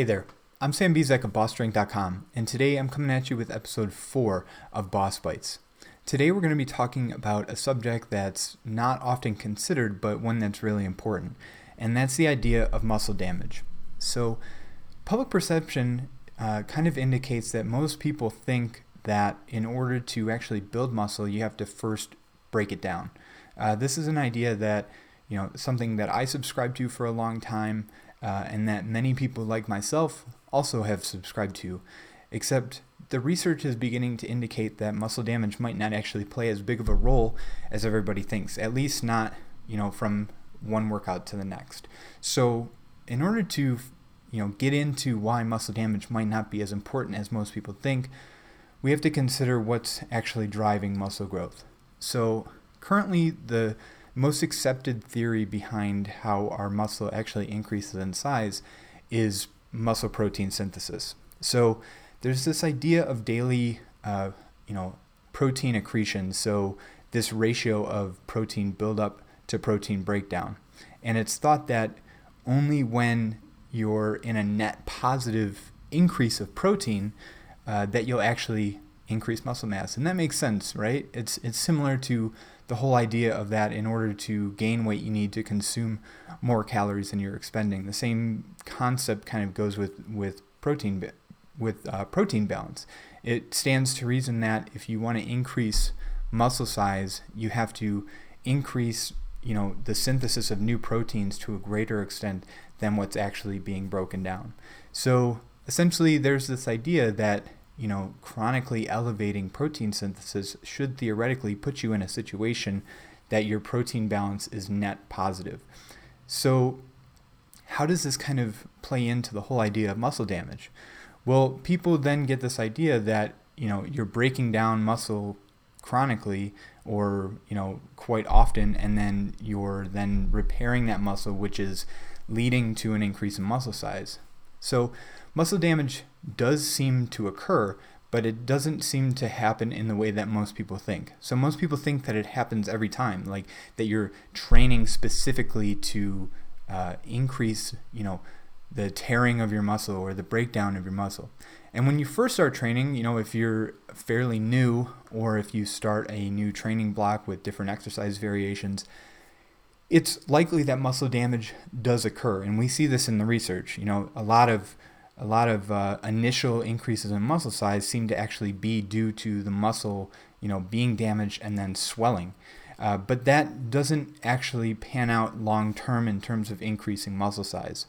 Hey there, I'm Sam Bezek of BossStrength.com, and today I'm coming at you with episode 4 of Boss Bites. Today we're going to be talking about a subject that's not often considered, but one that's really important, and that's the idea of muscle damage. So, public perception uh, kind of indicates that most people think that in order to actually build muscle, you have to first break it down. Uh, this is an idea that, you know, something that I subscribed to for a long time uh, and that many people like myself also have subscribed to, except the research is beginning to indicate that muscle damage might not actually play as big of a role as everybody thinks, at least not, you know, from one workout to the next. So, in order to, you know, get into why muscle damage might not be as important as most people think, we have to consider what's actually driving muscle growth. So, currently the most accepted theory behind how our muscle actually increases in size is muscle protein synthesis. So there's this idea of daily, uh, you know, protein accretion. So this ratio of protein buildup to protein breakdown, and it's thought that only when you're in a net positive increase of protein uh, that you'll actually increase muscle mass, and that makes sense, right? It's it's similar to the whole idea of that in order to gain weight, you need to consume more calories than you're expending. The same concept kind of goes with with protein with uh, protein balance. It stands to reason that if you want to increase muscle size, you have to increase you know the synthesis of new proteins to a greater extent than what's actually being broken down. So essentially, there's this idea that you know, chronically elevating protein synthesis should theoretically put you in a situation that your protein balance is net positive. So, how does this kind of play into the whole idea of muscle damage? Well, people then get this idea that, you know, you're breaking down muscle chronically or, you know, quite often and then you're then repairing that muscle which is leading to an increase in muscle size. So, muscle damage does seem to occur, but it doesn't seem to happen in the way that most people think. So, most people think that it happens every time, like that you're training specifically to uh, increase, you know, the tearing of your muscle or the breakdown of your muscle. And when you first start training, you know, if you're fairly new or if you start a new training block with different exercise variations, it's likely that muscle damage does occur. And we see this in the research. You know, a lot of a lot of uh, initial increases in muscle size seem to actually be due to the muscle, you know, being damaged and then swelling. Uh, but that doesn't actually pan out long term in terms of increasing muscle size.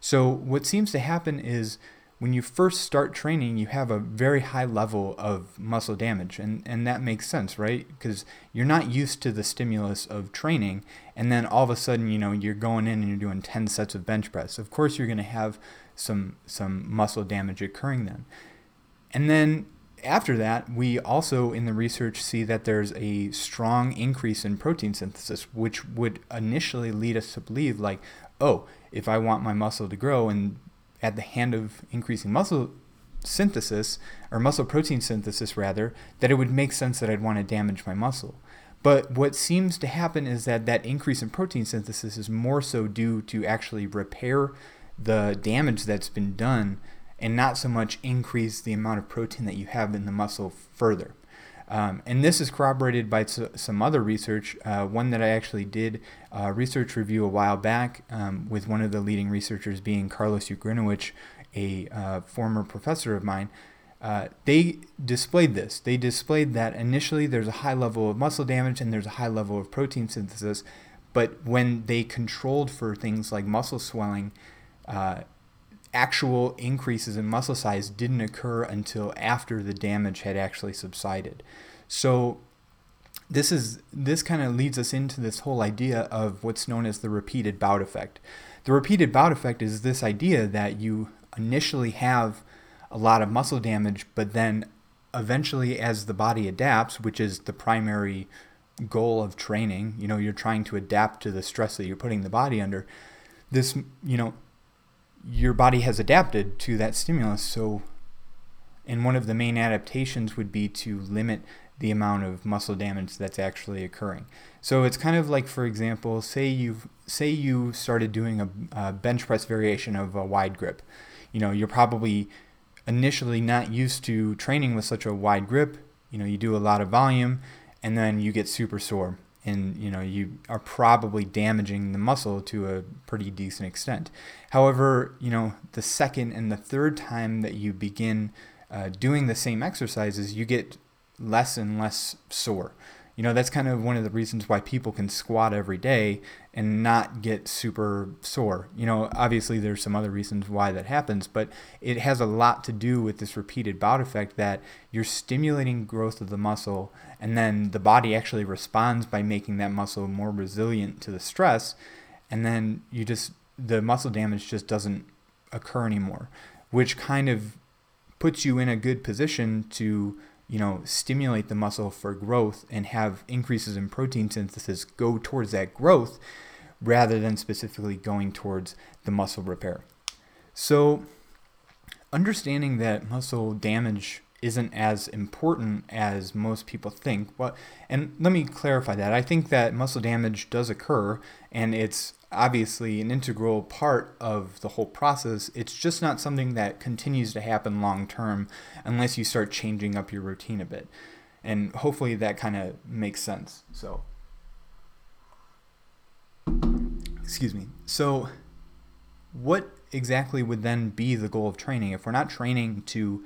So what seems to happen is when you first start training, you have a very high level of muscle damage, and, and that makes sense, right? Because you're not used to the stimulus of training, and then all of a sudden, you know, you're going in and you're doing 10 sets of bench press. Of course, you're going to have some some muscle damage occurring then. And then after that, we also in the research see that there's a strong increase in protein synthesis, which would initially lead us to believe like, oh, if I want my muscle to grow and at the hand of increasing muscle synthesis or muscle protein synthesis rather, that it would make sense that I'd want to damage my muscle. But what seems to happen is that that increase in protein synthesis is more so due to actually repair the damage that's been done and not so much increase the amount of protein that you have in the muscle further. Um, and this is corroborated by some other research. Uh, one that I actually did a research review a while back um, with one of the leading researchers being Carlos Ugrinowitsch, a uh, former professor of mine. Uh, they displayed this. They displayed that initially there's a high level of muscle damage and there's a high level of protein synthesis, but when they controlled for things like muscle swelling, uh, actual increases in muscle size didn't occur until after the damage had actually subsided. So this is this kind of leads us into this whole idea of what's known as the repeated bout effect. The repeated bout effect is this idea that you initially have a lot of muscle damage, but then eventually as the body adapts, which is the primary goal of training, you know, you're trying to adapt to the stress that you're putting the body under. This, you know, your body has adapted to that stimulus. So, and one of the main adaptations would be to limit the amount of muscle damage that's actually occurring. So it's kind of like, for example, say you say you started doing a, a bench press variation of a wide grip. you know, you're probably initially not used to training with such a wide grip. You know, you do a lot of volume and then you get super sore and you know you are probably damaging the muscle to a pretty decent extent. However, you know the second and the third time that you begin uh, doing the same exercises, you get less and less sore. You know, that's kind of one of the reasons why people can squat every day and not get super sore. You know, obviously there's some other reasons why that happens, but it has a lot to do with this repeated bout effect that you're stimulating growth of the muscle and then the body actually responds by making that muscle more resilient to the stress and then you just the muscle damage just doesn't occur anymore, which kind of puts you in a good position to you know, stimulate the muscle for growth and have increases in protein synthesis go towards that growth rather than specifically going towards the muscle repair. So, understanding that muscle damage isn't as important as most people think. But and let me clarify that. I think that muscle damage does occur and it's obviously an integral part of the whole process. It's just not something that continues to happen long term unless you start changing up your routine a bit. And hopefully that kind of makes sense. So, excuse me. So, what exactly would then be the goal of training? If we're not training to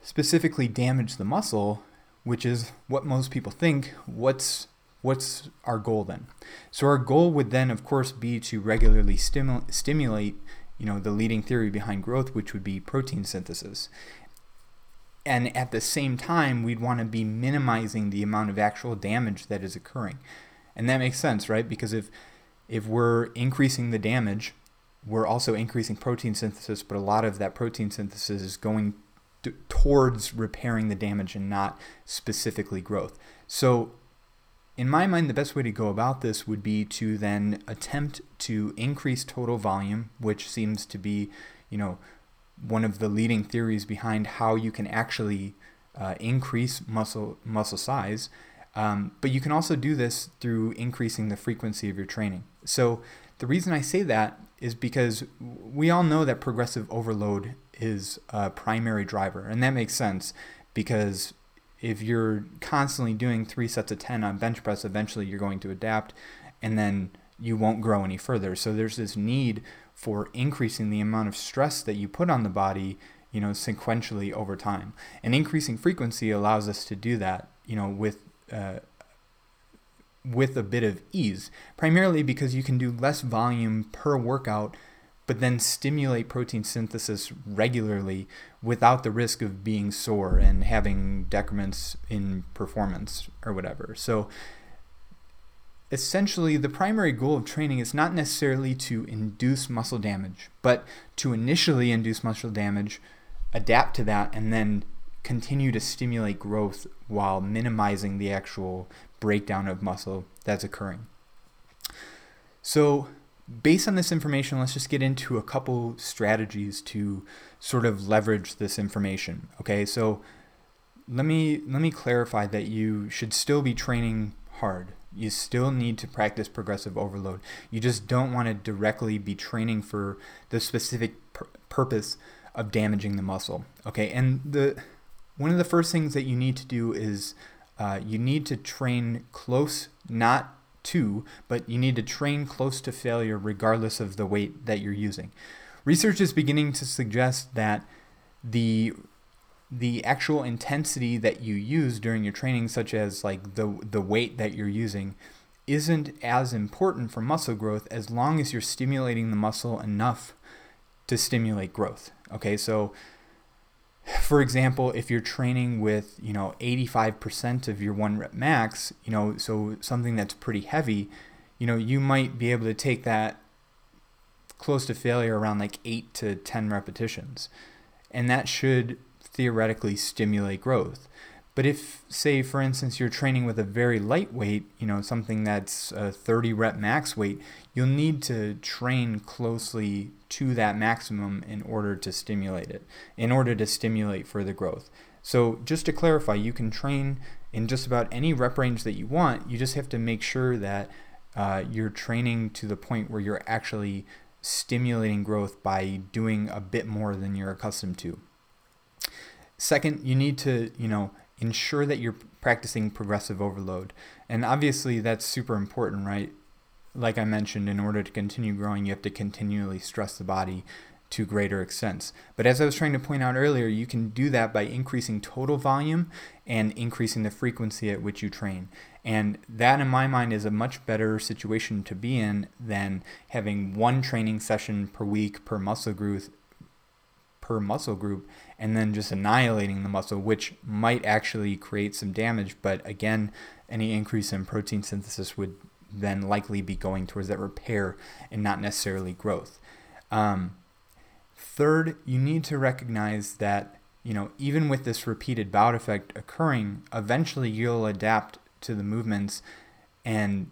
specifically damage the muscle, which is what most people think, what's what's our goal then? So our goal would then, of course, be to regularly stimu- stimulate, you know, the leading theory behind growth, which would be protein synthesis. And at the same time, we'd want to be minimizing the amount of actual damage that is occurring. And that makes sense, right? Because if if we're increasing the damage, we're also increasing protein synthesis, but a lot of that protein synthesis is going to, towards repairing the damage and not specifically growth. So in my mind, the best way to go about this would be to then attempt to increase total volume, which seems to be, you know, one of the leading theories behind how you can actually uh, increase muscle muscle size. Um, but you can also do this through increasing the frequency of your training. So the reason I say that is because we all know that progressive overload is a primary driver, and that makes sense because if you're constantly doing three sets of 10 on bench press, eventually you're going to adapt and then you won't grow any further. So there's this need for increasing the amount of stress that you put on the body, you know, sequentially over time. And increasing frequency allows us to do that, you know, with uh, with a bit of ease, primarily because you can do less volume per workout but then stimulate protein synthesis regularly without the risk of being sore and having decrements in performance or whatever. So essentially the primary goal of training is not necessarily to induce muscle damage, but to initially induce muscle damage, adapt to that and then continue to stimulate growth while minimizing the actual breakdown of muscle that's occurring. So based on this information, let's just get into a couple strategies to sort of leverage this information. Okay, so let me let me clarify that you should still be training hard. You still need to practice progressive overload. You just don't want to directly be training for the specific pur- purpose of damaging the muscle. Okay, and the one of the first things that you need to do is uh, you need to train close, not to, but you need to train close to failure regardless of the weight that you're using. Research is beginning to suggest that the the actual intensity that you use during your training, such as like the the weight that you're using, isn't as important for muscle growth as long as you're stimulating the muscle enough to stimulate growth. Okay, so for example, if you're training with, you know, 85% of your one rep max, you know, so something that's pretty heavy, you know, you might be able to take that close to failure around like 8 to 10 repetitions. And that should theoretically stimulate growth. But if, say, for instance, you're training with a very lightweight, you know, something that's a 30 rep max weight, you'll need to train closely to that maximum in order to stimulate it, in order to stimulate further growth. So, just to clarify, you can train in just about any rep range that you want. You just have to make sure that uh, you're training to the point where you're actually stimulating growth by doing a bit more than you're accustomed to. Second, you need to, you know, ensure that you're practicing progressive overload. And obviously that's super important, right? Like I mentioned, in order to continue growing, you have to continually stress the body to greater extents. But as I was trying to point out earlier, you can do that by increasing total volume and increasing the frequency at which you train. And that, in my mind, is a much better situation to be in than having one training session per week per muscle group per muscle group and then just annihilating the muscle, which might actually create some damage. But again, any increase in protein synthesis would then likely be going towards that repair and not necessarily growth. Um, third, you need to recognize that you know even with this repeated bout effect occurring, eventually you'll adapt to the movements, and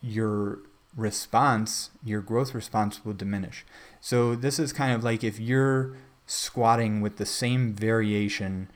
your response, your growth response will diminish. So this is kind of like if you're squatting with the same variation,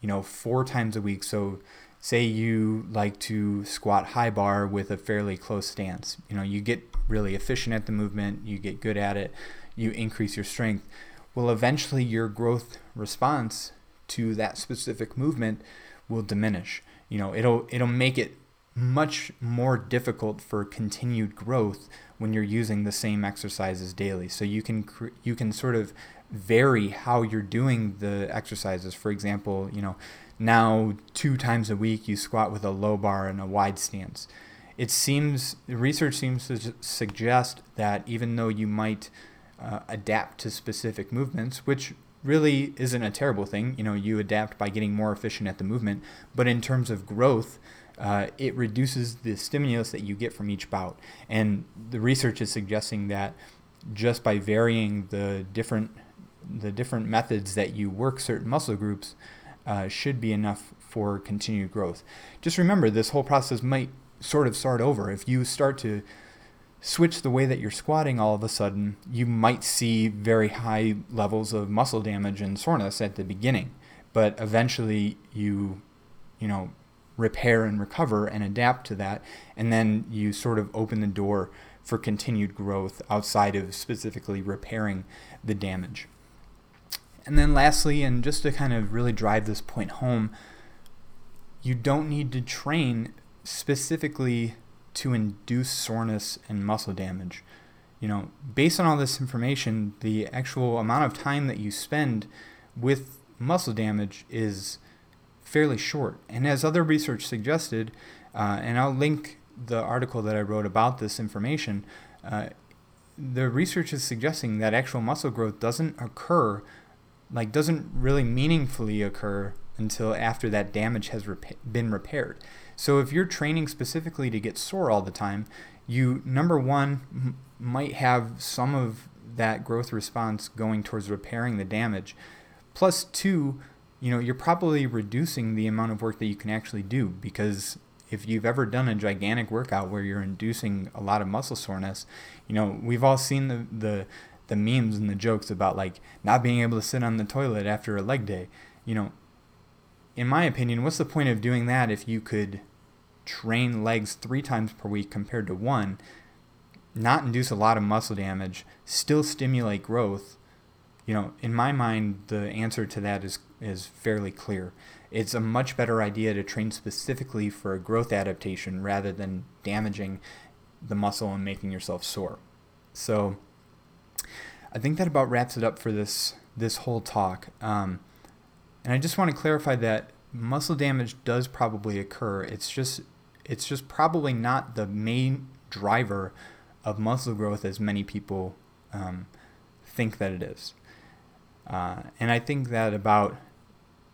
you know, four times a week. So say you like to squat high bar with a fairly close stance. You know, you get really efficient at the movement, you get good at it, you increase your strength. Well, eventually your growth response to that specific movement will diminish. You know, it'll it'll make it much more difficult for continued growth when you're using the same exercises daily. So you can you can sort of vary how you're doing the exercises. For example, you know, now two times a week you squat with a low bar and a wide stance. It seems research seems to suggest that even though you might uh, adapt to specific movements, which really isn't a terrible thing, you know, you adapt by getting more efficient at the movement, but in terms of growth, uh, it reduces the stimulus that you get from each bout. And the research is suggesting that just by varying the different the different methods that you work certain muscle groups uh, should be enough for continued growth. Just remember, this whole process might sort of start over. If you start to switch the way that you're squatting all of a sudden, you might see very high levels of muscle damage and soreness at the beginning, but eventually you, you know, repair and recover and adapt to that, and then you sort of open the door for continued growth outside of specifically repairing the damage. And then lastly, and just to kind of really drive this point home, you don't need to train specifically to induce soreness and muscle damage. You know, based on all this information, the actual amount of time that you spend with muscle damage is fairly short. And as other research suggested, uh, and I'll link the article that I wrote about this information, uh, the research is suggesting that actual muscle growth doesn't occur like doesn't really meaningfully occur until after that damage has rep- been repaired. So if you're training specifically to get sore all the time, you number one m- might have some of that growth response going towards repairing the damage. Plus two, you know, you're probably reducing the amount of work that you can actually do because if you've ever done a gigantic workout where you're inducing a lot of muscle soreness, you know, we've all seen the the the memes and the jokes about like not being able to sit on the toilet after a leg day. You know, in my opinion, what's the point of doing that if you could train legs three times per week compared to one, not induce a lot of muscle damage, still stimulate growth? You know, in my mind, the answer to that is is fairly clear. It's a much better idea to train specifically for a growth adaptation rather than damaging the muscle and making yourself sore. So, I think that about wraps it up for this this whole talk. Um, and I just want to clarify that muscle damage does probably occur. It's just it's just probably not the main driver of muscle growth as many people um, think that it is. Uh, and I think that about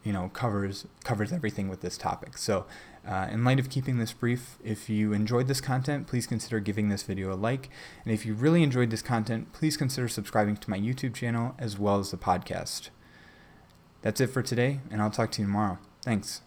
you know covers covers everything with this topic. So uh, in light of keeping this brief, if you enjoyed this content, please consider giving this video a like. And if you really enjoyed this content, please consider subscribing to my YouTube channel as well as the podcast. That's it for today, and I'll talk to you tomorrow. Thanks.